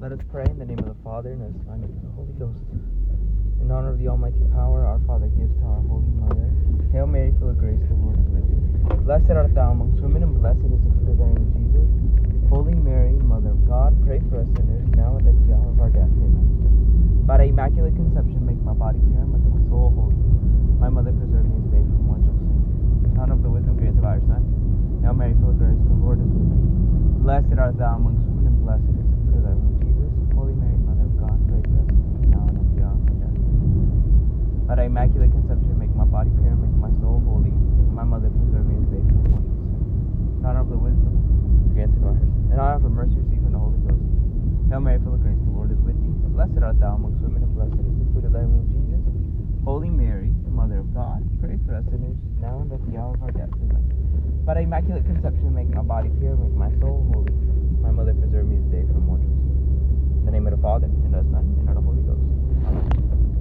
Let us pray in the name of the Father, and of the Son, and of the Holy Ghost. In honor of the Almighty power our Father gives to our Holy Mother. Hail Mary, full of grace, the Lord is with you. Blessed art thou amongst women, and blessed is the fruit of thy womb, Jesus. Holy Mary, Mother of God, pray for us sinners, now and at the hour of our death. Amen. By thy immaculate conception, make my body pure, and make my soul holy. My Mother, preserve me this day from mortal sin. In honor of the wisdom grace of our Son. Hail Mary, full of grace, the Lord is with you. Blessed art thou amongst women, and blessed is the fruit of thy womb, Jesus. Holy Mary, Mother of God, pray for us sinners, now and at the hour of our death. Amen. By thy immaculate conception, make my body pure, make my soul holy. My Mother, preserve me mortal sin. In honor of the wisdom granted by her, and honor of mercy received from the Holy Ghost. Hail Mary, full of grace, the Lord is with thee. Blessed art thou amongst women, and blessed is the fruit of thy womb, Jesus. Holy Mary, Mother of God, pray for us sinners, now and at the hour of our death. Amen. By thy immaculate conception, make my body pure,